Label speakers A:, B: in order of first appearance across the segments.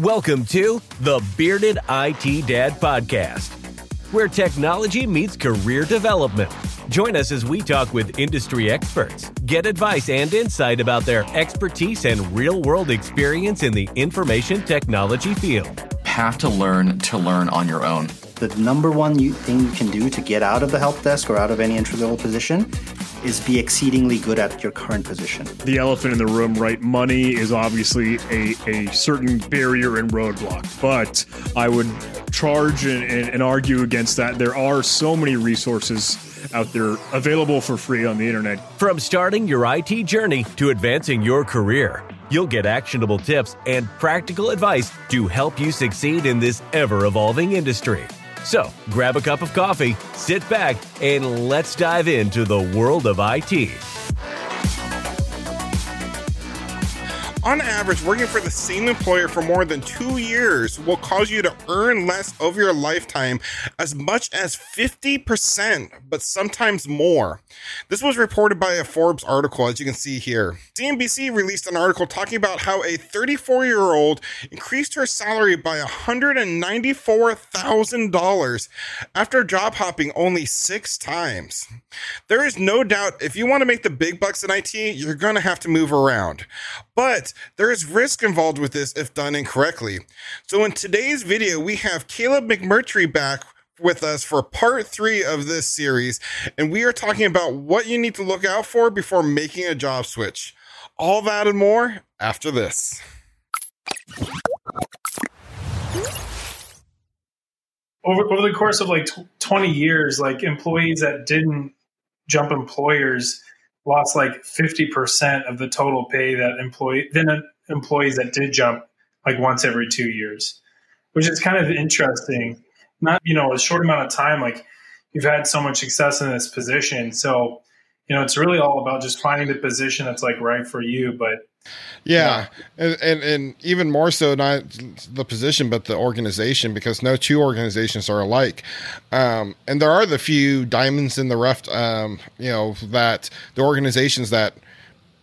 A: Welcome to the Bearded IT Dad Podcast, where technology meets career development. Join us as we talk with industry experts, get advice and insight about their expertise and real world experience in the information technology field.
B: Have to learn to learn on your own.
C: The number one thing you can do to get out of the help desk or out of any entry level position is be exceedingly good at your current position.
D: The elephant in the room, right? Money is obviously a, a certain barrier and roadblock, but I would charge and, and, and argue against that. There are so many resources out there available for free on the internet.
A: From starting your IT journey to advancing your career, you'll get actionable tips and practical advice to help you succeed in this ever evolving industry. So grab a cup of coffee, sit back, and let's dive into the world of IT.
E: On average, working for the same employer for more than two years will cause you to earn less over your lifetime as much as 50%, but sometimes more. This was reported by a Forbes article, as you can see here. CNBC released an article talking about how a 34 year old increased her salary by $194,000 after job hopping only six times. There is no doubt if you want to make the big bucks in IT, you're going to have to move around. But there is risk involved with this if done incorrectly. So in today's video, we have Caleb McMurtry back with us for part three of this series, and we are talking about what you need to look out for before making a job switch. All that and more after this.
F: Over, over the course of like 20 years, like employees that didn't jump employers lost like 50% of the total pay that employee then employees that did jump like once every two years which is kind of interesting. Not you know a short amount of time like you've had so much success in this position. So you know it's really all about just finding the position that's like right for you but
G: yeah. And, and, and even more so not the position but the organization because no two organizations are alike. Um, and there are the few diamonds in the rough um, you know that the organizations that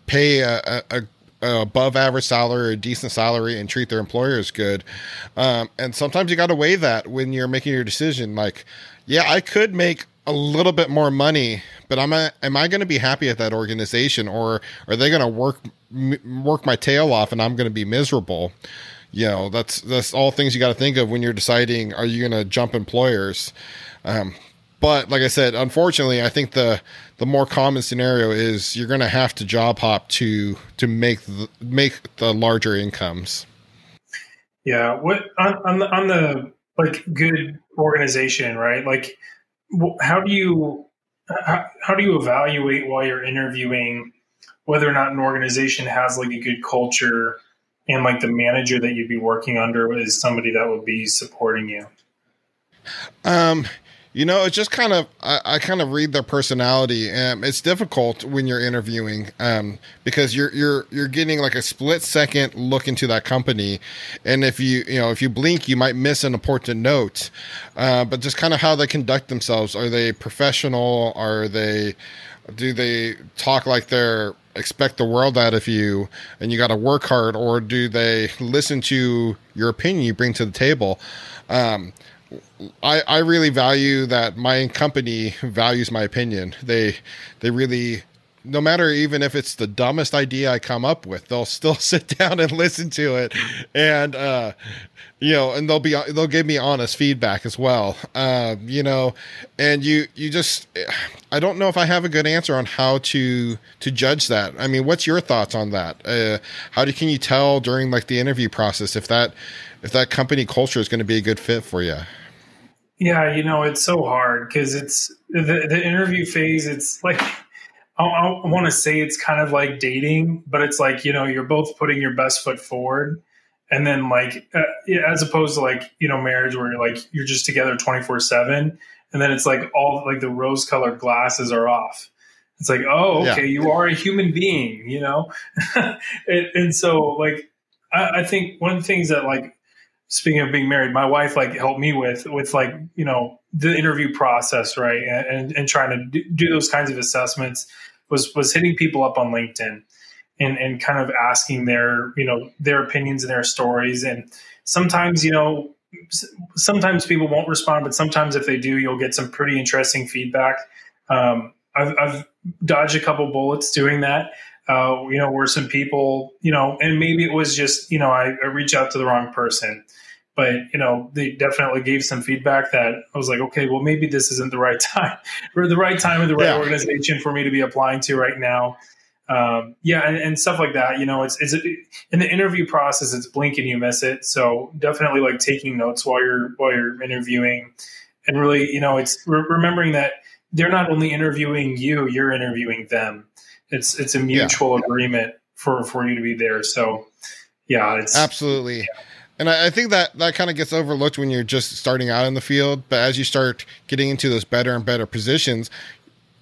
G: pay a, a, a above average salary or a decent salary and treat their employers good. Um, and sometimes you got to weigh that when you're making your decision. Like yeah i could make a little bit more money, but am I am I going to be happy at that organization, or are they going to work work my tail off and I'm going to be miserable? You know, that's that's all things you got to think of when you're deciding are you going to jump employers. Um, but like I said, unfortunately, I think the the more common scenario is you're going to have to job hop to to make the, make the larger incomes.
F: Yeah, what on on the, on the like good organization, right? Like how do you how, how do you evaluate while you're interviewing whether or not an organization has like a good culture and like the manager that you'd be working under is somebody that would be supporting you?
G: Um you know, it's just kind of I, I kind of read their personality. Um, it's difficult when you're interviewing um, because you're you're you're getting like a split second look into that company, and if you you know if you blink, you might miss an important note. Uh, but just kind of how they conduct themselves. Are they professional? Are they do they talk like they're expect the world out of you and you got to work hard, or do they listen to your opinion you bring to the table? Um, I, I really value that my company values my opinion. They they really no matter even if it's the dumbest idea I come up with, they'll still sit down and listen to it, and uh, you know, and they'll be they'll give me honest feedback as well. Uh, you know, and you you just I don't know if I have a good answer on how to to judge that. I mean, what's your thoughts on that? Uh, how do can you tell during like the interview process if that if that company culture is going to be a good fit for you?
F: Yeah, you know, it's so hard because it's the, the interview phase. It's like, I, I want to say it's kind of like dating, but it's like, you know, you're both putting your best foot forward. And then, like, uh, as opposed to like, you know, marriage where you're like, you're just together 24 7. And then it's like all like the rose colored glasses are off. It's like, oh, okay, yeah. you are a human being, you know? and, and, so, like, I, I think one of the things that, like, speaking of being married, my wife like helped me with with like you know the interview process, right, and and trying to do those kinds of assessments was was hitting people up on LinkedIn, and and kind of asking their you know their opinions and their stories. And sometimes you know sometimes people won't respond, but sometimes if they do, you'll get some pretty interesting feedback. Um, I've, I've, dodged a couple bullets doing that. Uh, you know, where some people, you know, and maybe it was just, you know, I, I reached out to the wrong person, but you know, they definitely gave some feedback that I was like, okay, well, maybe this isn't the right time or the right time or the right yeah. organization for me to be applying to right now um, yeah, and, and, stuff like that. You know, it's, it's in the interview process. It's blink and you miss it. So definitely like taking notes while you're while you're interviewing, and really, you know, it's re- remembering that they're not only interviewing you, you're interviewing them. It's it's a mutual yeah. agreement for for you to be there. So yeah, it's
G: absolutely. Yeah. And I, I think that that kind of gets overlooked when you're just starting out in the field. But as you start getting into those better and better positions,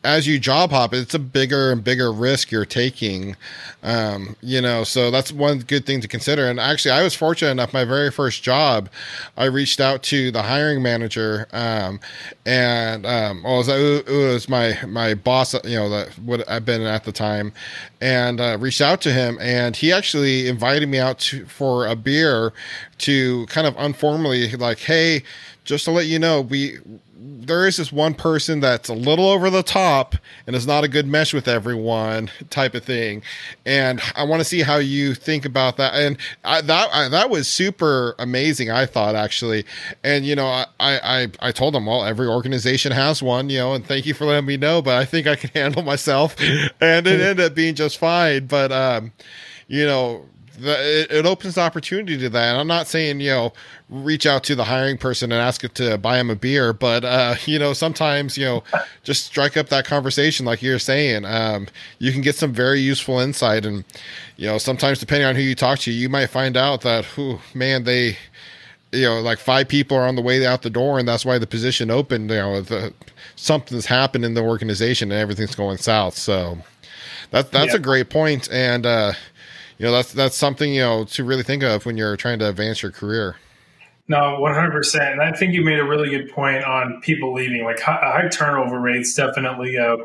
G: as you job hop, it's a bigger and bigger risk you're taking. Um, you know, so that's one good thing to consider. And actually, I was fortunate enough. My very first job, I reached out to the hiring manager, um, and um, well, it was, my my boss. You know, that what I've been at the time, and uh, reached out to him, and he actually invited me out to, for a beer to kind of informally, like, hey, just to let you know, we there is this one person that's a little over the top and is not a good mesh with everyone type of thing. And i want to see how you think about that. And I, that I, that was super amazing i thought actually. And you know I, I i told them well every organization has one you know and thank you for letting me know but i think i can handle myself. And it ended up being just fine but um you know the, it, it, opens the opportunity to that. And I'm not saying you know reach out to the hiring person and ask it to buy him a beer, but uh, you know sometimes you know just strike up that conversation like you're saying. Um, you can get some very useful insight, and you know sometimes depending on who you talk to, you might find out that who man they you know like five people are on the way out the door, and that's why the position opened. You know the, something's happened in the organization and everything's going south. So that that's yeah. a great point, and. uh you know that's that's something you know to really think of when you're trying to advance your career.
F: No, one hundred percent. And I think you made a really good point on people leaving. Like high, high turnover rates, definitely a,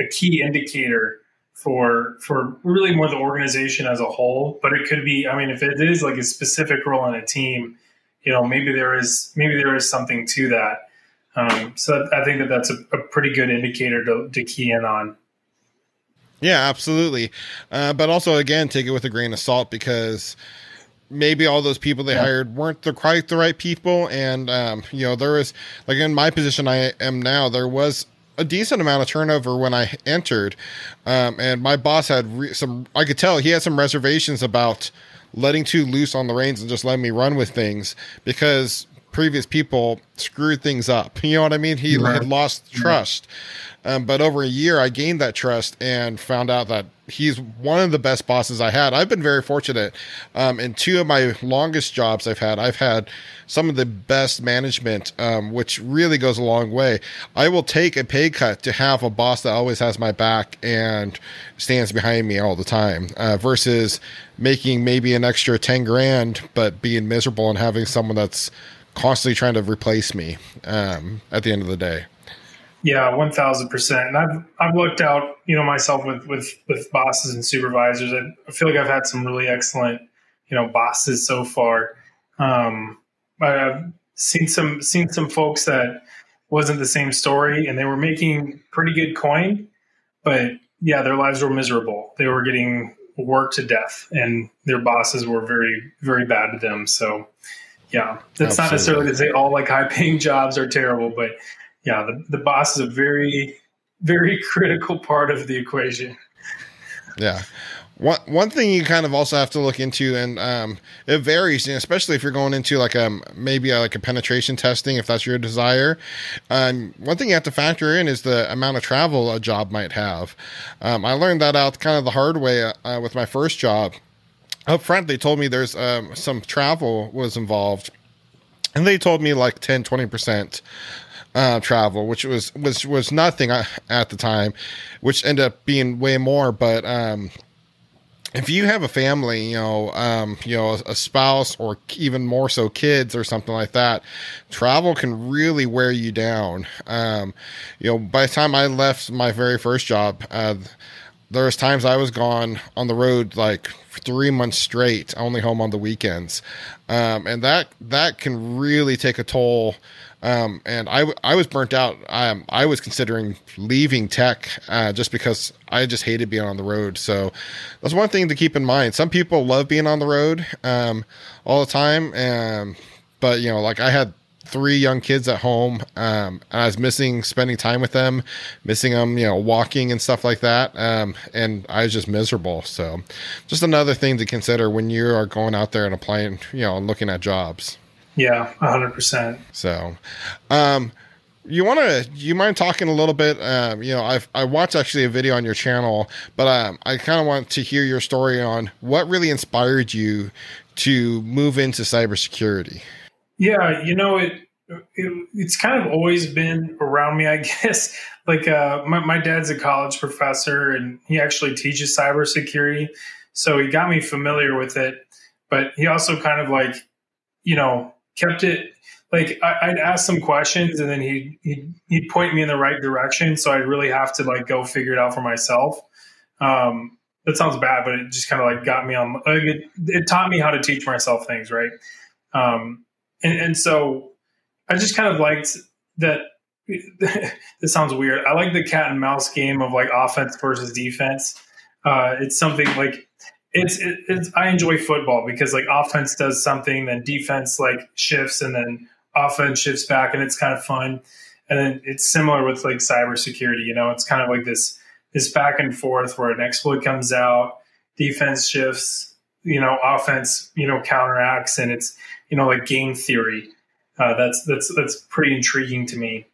F: a key indicator for for really more the organization as a whole. But it could be. I mean, if it is like a specific role in a team, you know, maybe there is maybe there is something to that. Um, so I think that that's a, a pretty good indicator to, to key in on.
G: Yeah, absolutely. Uh, but also, again, take it with a grain of salt because maybe all those people they yeah. hired weren't the quite the right people. And, um, you know, there was, like in my position I am now, there was a decent amount of turnover when I entered. Um, and my boss had re- some, I could tell he had some reservations about letting too loose on the reins and just letting me run with things because previous people screwed things up. You know what I mean? He right. had lost trust. Um, but over a year, I gained that trust and found out that he's one of the best bosses I had. I've been very fortunate. Um, in two of my longest jobs I've had, I've had some of the best management, um, which really goes a long way. I will take a pay cut to have a boss that always has my back and stands behind me all the time uh, versus making maybe an extra 10 grand, but being miserable and having someone that's constantly trying to replace me um, at the end of the day.
F: Yeah, one thousand percent. And I've I've looked out, you know, myself with with with bosses and supervisors. I feel like I've had some really excellent, you know, bosses so far. Um, I've seen some seen some folks that wasn't the same story, and they were making pretty good coin, but yeah, their lives were miserable. They were getting worked to death, and their bosses were very very bad to them. So, yeah, that's Absolutely. not necessarily to say all like high paying jobs are terrible, but yeah, the, the boss is a very, very critical part of the equation.
G: Yeah. One one thing you kind of also have to look into, and um, it varies, especially if you're going into like a um, maybe a, like a penetration testing, if that's your desire. Um, one thing you have to factor in is the amount of travel a job might have. Um, I learned that out kind of the hard way uh, with my first job. Up front, they told me there's um, some travel was involved, and they told me like 10, 20 percent uh, travel, which was was was nothing uh, at the time, which ended up being way more. But um, if you have a family, you know, um, you know, a spouse or even more so kids or something like that, travel can really wear you down. Um, you know, by the time I left my very first job, uh, there was times I was gone on the road like three months straight, only home on the weekends, um, and that that can really take a toll. Um, and I, I was burnt out. Um, I was considering leaving tech uh, just because I just hated being on the road. So that's one thing to keep in mind. Some people love being on the road um, all the time, um, but you know, like I had three young kids at home. Um, I was missing spending time with them, missing them, you know, walking and stuff like that. Um, and I was just miserable. So, just another thing to consider when you are going out there and applying, you know, and looking at jobs.
F: Yeah, hundred percent.
G: So, um, you want to you mind talking a little bit um, you know i've i watched actually a video on your channel but um, i kind of want to hear your story on what really inspired you to move into cybersecurity
F: yeah, you know it, it, It's kind of always been around me, I guess. Like uh, my my dad's a college professor, and he actually teaches cybersecurity, so he got me familiar with it. But he also kind of like, you know, kept it like I, would ask some questions, and then he he he'd point me in the right direction. So I'd really have to like go figure it out for myself. Um, that sounds bad, but it just kind of like got me on. Like it, it, taught me how to teach myself things, right? Um, and, and so I just kind of liked that. this sounds weird. I like the cat and mouse game of like offense versus defense. Uh, it's something like it's, it, it's I enjoy football because like offense does something, then defense like shifts, and then offense shifts back, and it's kind of fun. And then it's similar with like cybersecurity. You know, it's kind of like this this back and forth where an exploit comes out, defense shifts, you know, offense you know counteracts, and it's you know, like game theory. Uh, that's that's that's pretty intriguing to me.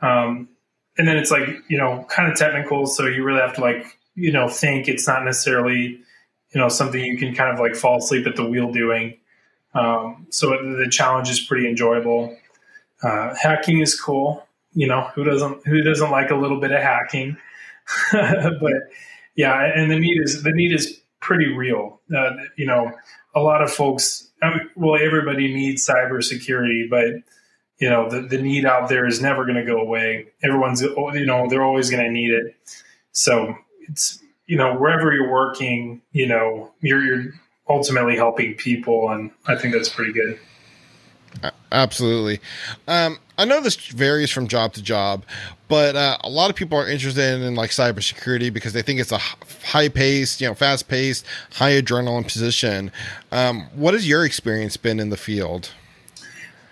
F: Um, and then it's like you know, kind of technical, so you really have to like you know think. It's not necessarily you know something you can kind of like fall asleep at the wheel doing. Um, so the challenge is pretty enjoyable. Uh, hacking is cool. You know, who doesn't who doesn't like a little bit of hacking? but yeah, and the need is the need is pretty real. Uh, you know, a lot of folks I mean, well, everybody needs cybersecurity, but you know the, the need out there is never going to go away. Everyone's you know they're always going to need it. So it's you know wherever you're working, you know you're, you're ultimately helping people, and I think that's pretty good.
G: Absolutely. Um, I know this varies from job to job, but uh, a lot of people are interested in, in like cybersecurity because they think it's a high paced, you know, fast paced, high adrenaline position. Um, what has your experience been in the field?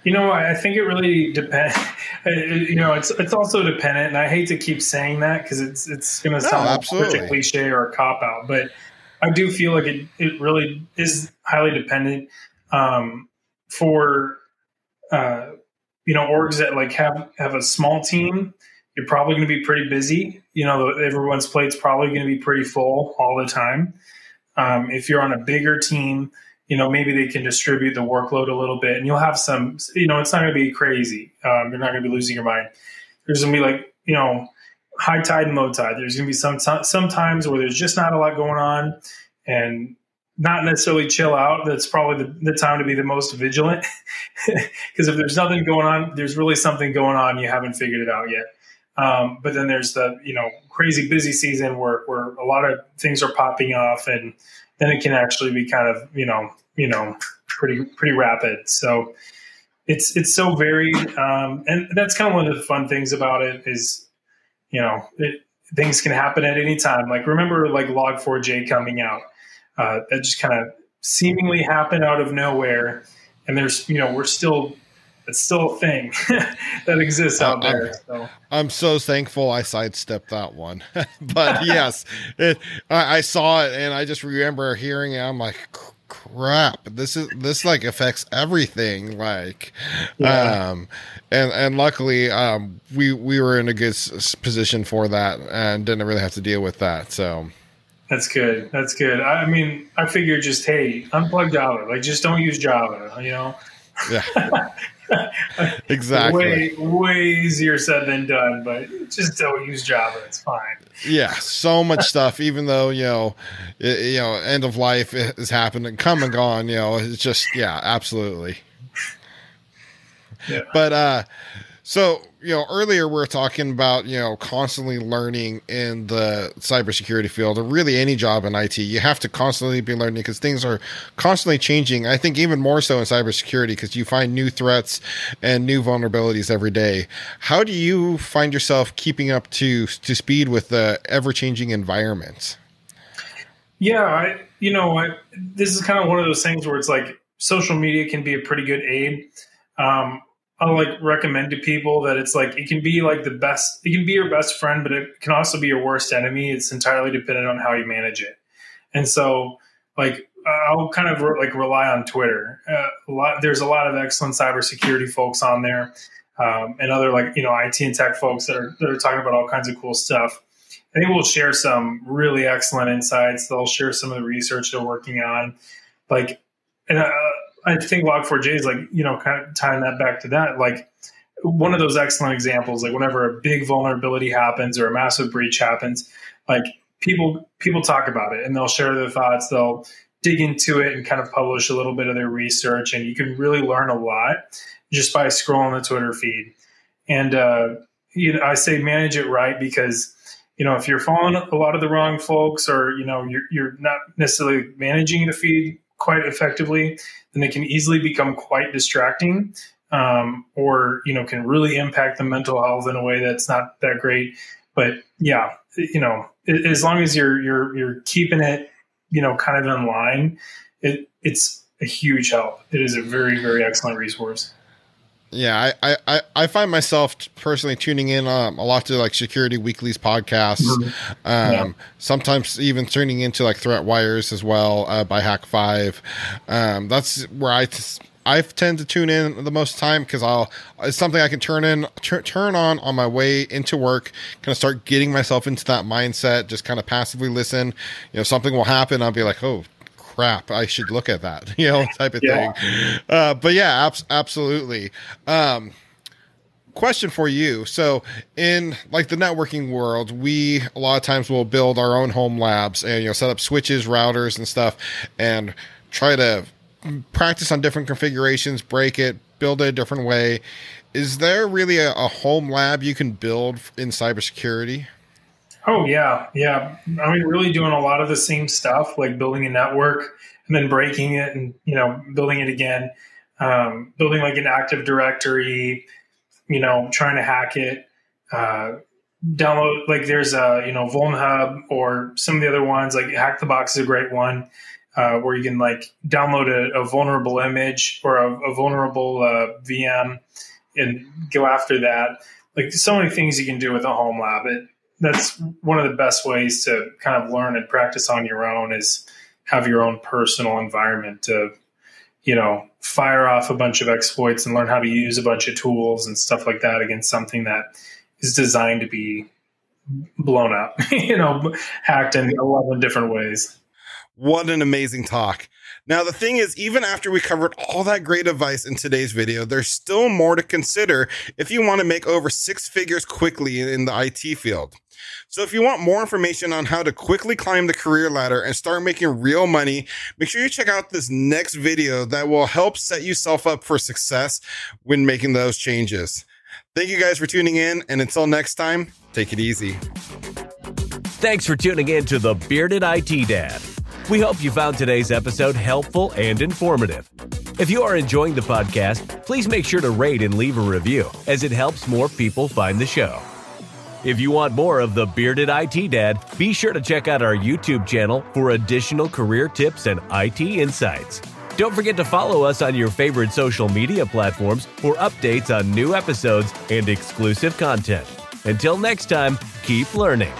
F: You know, I think it really depends. You know, it's it's also dependent, and I hate to keep saying that because it's it's going to sound no, like a cliche or a cop out, but I do feel like it it really is highly dependent. Um, for uh, you know orgs that like have have a small team you're probably going to be pretty busy. You know everyone's plate's probably going to be pretty full all the time. Um, if you're on a bigger team you know maybe they can distribute the workload a little bit and you'll have some you know it's not going to be crazy. Um, you're not going to be losing your mind. There's going to be like you know high tide and low tide. There's going to be some some times where there's just not a lot going on and not necessarily chill out. That's probably the, the time to be the most vigilant. Because if there's nothing going on, there's really something going on. You haven't figured it out yet. Um, but then there's the you know crazy busy season where where a lot of things are popping off, and then it can actually be kind of you know you know pretty pretty rapid. So it's it's so varied, um, and that's kind of one of the fun things about it is you know it, things can happen at any time. Like remember like Log4j coming out uh, that just kind of seemingly happened out of nowhere. And there's, you know, we're still, it's still a thing that exists out
G: I'm,
F: there.
G: So. I'm so thankful I sidestepped that one. but yes, it, I, I, saw it and I just remember hearing it. I'm like, crap this is this like affects everything like yeah. um and and luckily um we we were in a good s- position for that and didn't really have to deal with that so
F: that's good. That's good. I mean, I figure just hey, unplug Java. Like, just don't use Java. You know.
G: Yeah. exactly.
F: Way way easier said than done, but just don't use Java. It's fine.
G: Yeah, so much stuff. Even though you know, it, you know, end of life has happened and come and gone. You know, it's just yeah, absolutely. Yeah. But uh, So, you know, earlier we are talking about, you know, constantly learning in the cybersecurity field or really any job in IT. You have to constantly be learning because things are constantly changing. I think even more so in cybersecurity because you find new threats and new vulnerabilities every day. How do you find yourself keeping up to to speed with the ever changing environment?
F: Yeah, I, you know, I, this is kind of one of those things where it's like social media can be a pretty good aid. Um, I'll like recommend to people that it's like it can be like the best, it can be your best friend, but it can also be your worst enemy. It's entirely dependent on how you manage it. And so, like, I'll kind of re- like rely on Twitter. Uh, a lot, there's a lot of excellent cybersecurity folks on there, um, and other like you know IT and tech folks that are that are talking about all kinds of cool stuff. I think we'll share some really excellent insights. They'll share some of the research they're working on, like, and uh, I think Log4j is like, you know, kind of tying that back to that. Like one of those excellent examples, like whenever a big vulnerability happens or a massive breach happens, like people people talk about it and they'll share their thoughts. They'll dig into it and kind of publish a little bit of their research, and you can really learn a lot just by scrolling the Twitter feed. And uh, you know, I say manage it right because you know if you're following a lot of the wrong folks, or you know you're you're not necessarily managing the feed quite effectively, then they can easily become quite distracting um, or you know can really impact the mental health in a way that's not that great. But yeah you know as long as you're you're you're keeping it you know kind of in line it it's a huge help. It is a very very excellent resource
G: yeah, I, I, I find myself personally tuning in um, a lot to like Security Weekly's podcasts. Mm-hmm. Um, yeah. Sometimes even tuning into like Threat Wires as well uh, by Hak5. Um, that's where I t- I tend to tune in the most time because I'll it's something I can turn in t- turn on on my way into work. Kind of start getting myself into that mindset. Just kind of passively listen. You know, something will happen. I'll be like, oh crap, I should look at that, you know, type of yeah. thing. Uh, but yeah, ab- absolutely. Um, question for you. So in like the networking world, we a lot of times will build our own home labs and you know set up switches, routers, and stuff, and try to practice on different configurations, break it, build it a different way. Is there really a, a home lab you can build in cybersecurity?
F: Oh yeah, yeah. I mean, really doing a lot of the same stuff, like building a network and then breaking it, and you know, building it again, um, building like an Active Directory, you know, trying to hack it. Uh, download like there's a you know VulnHub or some of the other ones like Hack the Box is a great one uh, where you can like download a, a vulnerable image or a, a vulnerable uh, VM and go after that. Like so many things you can do with a home lab. It, that's one of the best ways to kind of learn and practice on your own is have your own personal environment to you know fire off a bunch of exploits and learn how to use a bunch of tools and stuff like that against something that is designed to be blown up you know hacked in 11 different ways.
E: What an amazing talk now, the thing is, even after we covered all that great advice in today's video, there's still more to consider if you want to make over six figures quickly in the IT field. So if you want more information on how to quickly climb the career ladder and start making real money, make sure you check out this next video that will help set yourself up for success when making those changes. Thank you guys for tuning in. And until next time, take it easy.
A: Thanks for tuning in to the Bearded IT Dad. We hope you found today's episode helpful and informative. If you are enjoying the podcast, please make sure to rate and leave a review, as it helps more people find the show. If you want more of the Bearded IT Dad, be sure to check out our YouTube channel for additional career tips and IT insights. Don't forget to follow us on your favorite social media platforms for updates on new episodes and exclusive content. Until next time, keep learning.